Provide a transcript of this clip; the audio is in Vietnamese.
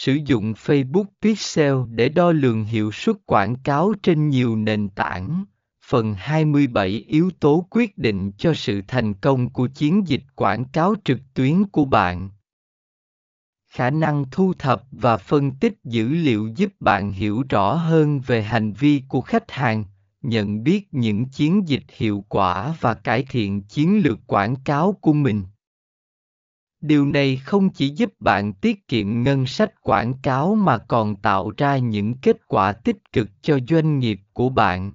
Sử dụng Facebook Pixel để đo lường hiệu suất quảng cáo trên nhiều nền tảng. Phần 27 yếu tố quyết định cho sự thành công của chiến dịch quảng cáo trực tuyến của bạn. Khả năng thu thập và phân tích dữ liệu giúp bạn hiểu rõ hơn về hành vi của khách hàng, nhận biết những chiến dịch hiệu quả và cải thiện chiến lược quảng cáo của mình điều này không chỉ giúp bạn tiết kiệm ngân sách quảng cáo mà còn tạo ra những kết quả tích cực cho doanh nghiệp của bạn.